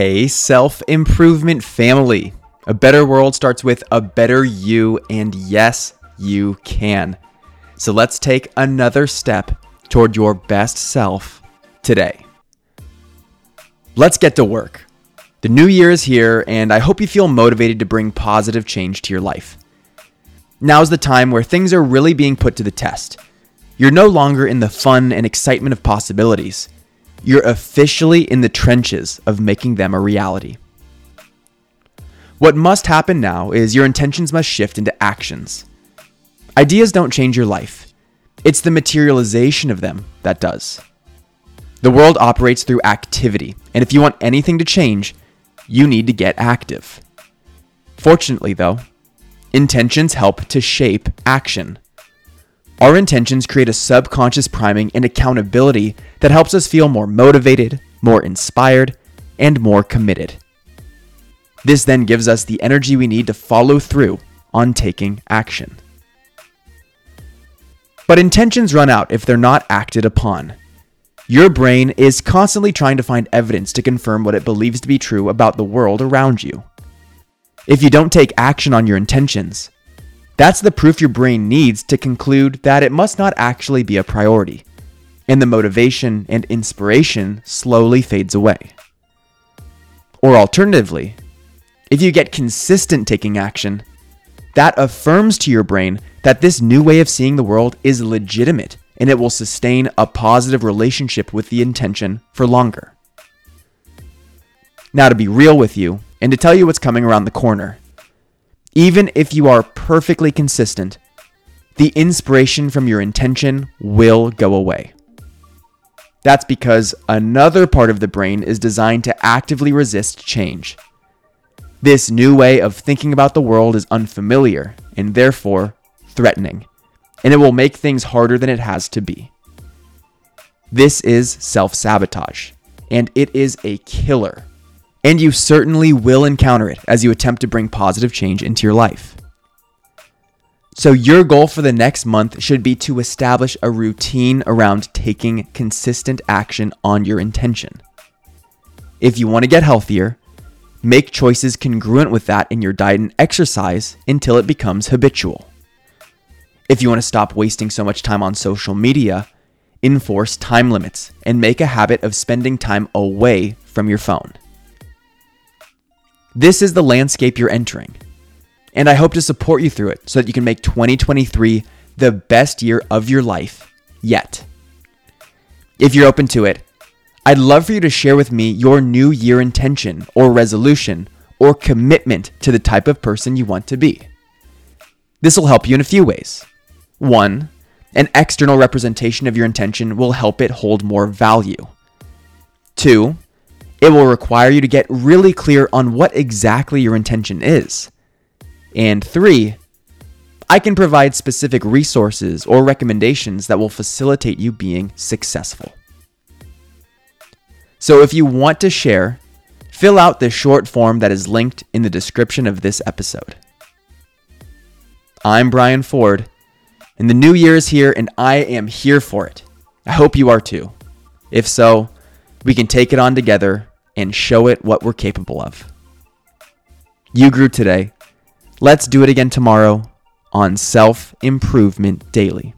Self improvement family. A better world starts with a better you, and yes, you can. So let's take another step toward your best self today. Let's get to work. The new year is here, and I hope you feel motivated to bring positive change to your life. Now's the time where things are really being put to the test. You're no longer in the fun and excitement of possibilities. You're officially in the trenches of making them a reality. What must happen now is your intentions must shift into actions. Ideas don't change your life, it's the materialization of them that does. The world operates through activity, and if you want anything to change, you need to get active. Fortunately, though, intentions help to shape action. Our intentions create a subconscious priming and accountability that helps us feel more motivated, more inspired, and more committed. This then gives us the energy we need to follow through on taking action. But intentions run out if they're not acted upon. Your brain is constantly trying to find evidence to confirm what it believes to be true about the world around you. If you don't take action on your intentions, that's the proof your brain needs to conclude that it must not actually be a priority, and the motivation and inspiration slowly fades away. Or alternatively, if you get consistent taking action, that affirms to your brain that this new way of seeing the world is legitimate and it will sustain a positive relationship with the intention for longer. Now, to be real with you and to tell you what's coming around the corner, even if you are perfectly consistent, the inspiration from your intention will go away. That's because another part of the brain is designed to actively resist change. This new way of thinking about the world is unfamiliar and therefore threatening, and it will make things harder than it has to be. This is self sabotage, and it is a killer and you certainly will encounter it as you attempt to bring positive change into your life. So, your goal for the next month should be to establish a routine around taking consistent action on your intention. If you want to get healthier, make choices congruent with that in your diet and exercise until it becomes habitual. If you want to stop wasting so much time on social media, enforce time limits and make a habit of spending time away from your phone. This is the landscape you're entering. And I hope to support you through it so that you can make 2023 the best year of your life yet. If you're open to it, I'd love for you to share with me your new year intention or resolution or commitment to the type of person you want to be. This will help you in a few ways. One, an external representation of your intention will help it hold more value. Two, it will require you to get really clear on what exactly your intention is. And three, I can provide specific resources or recommendations that will facilitate you being successful. So if you want to share, fill out the short form that is linked in the description of this episode. I'm Brian Ford, and the new year is here, and I am here for it. I hope you are too. If so, we can take it on together and show it what we're capable of. You grew today. Let's do it again tomorrow on Self Improvement Daily.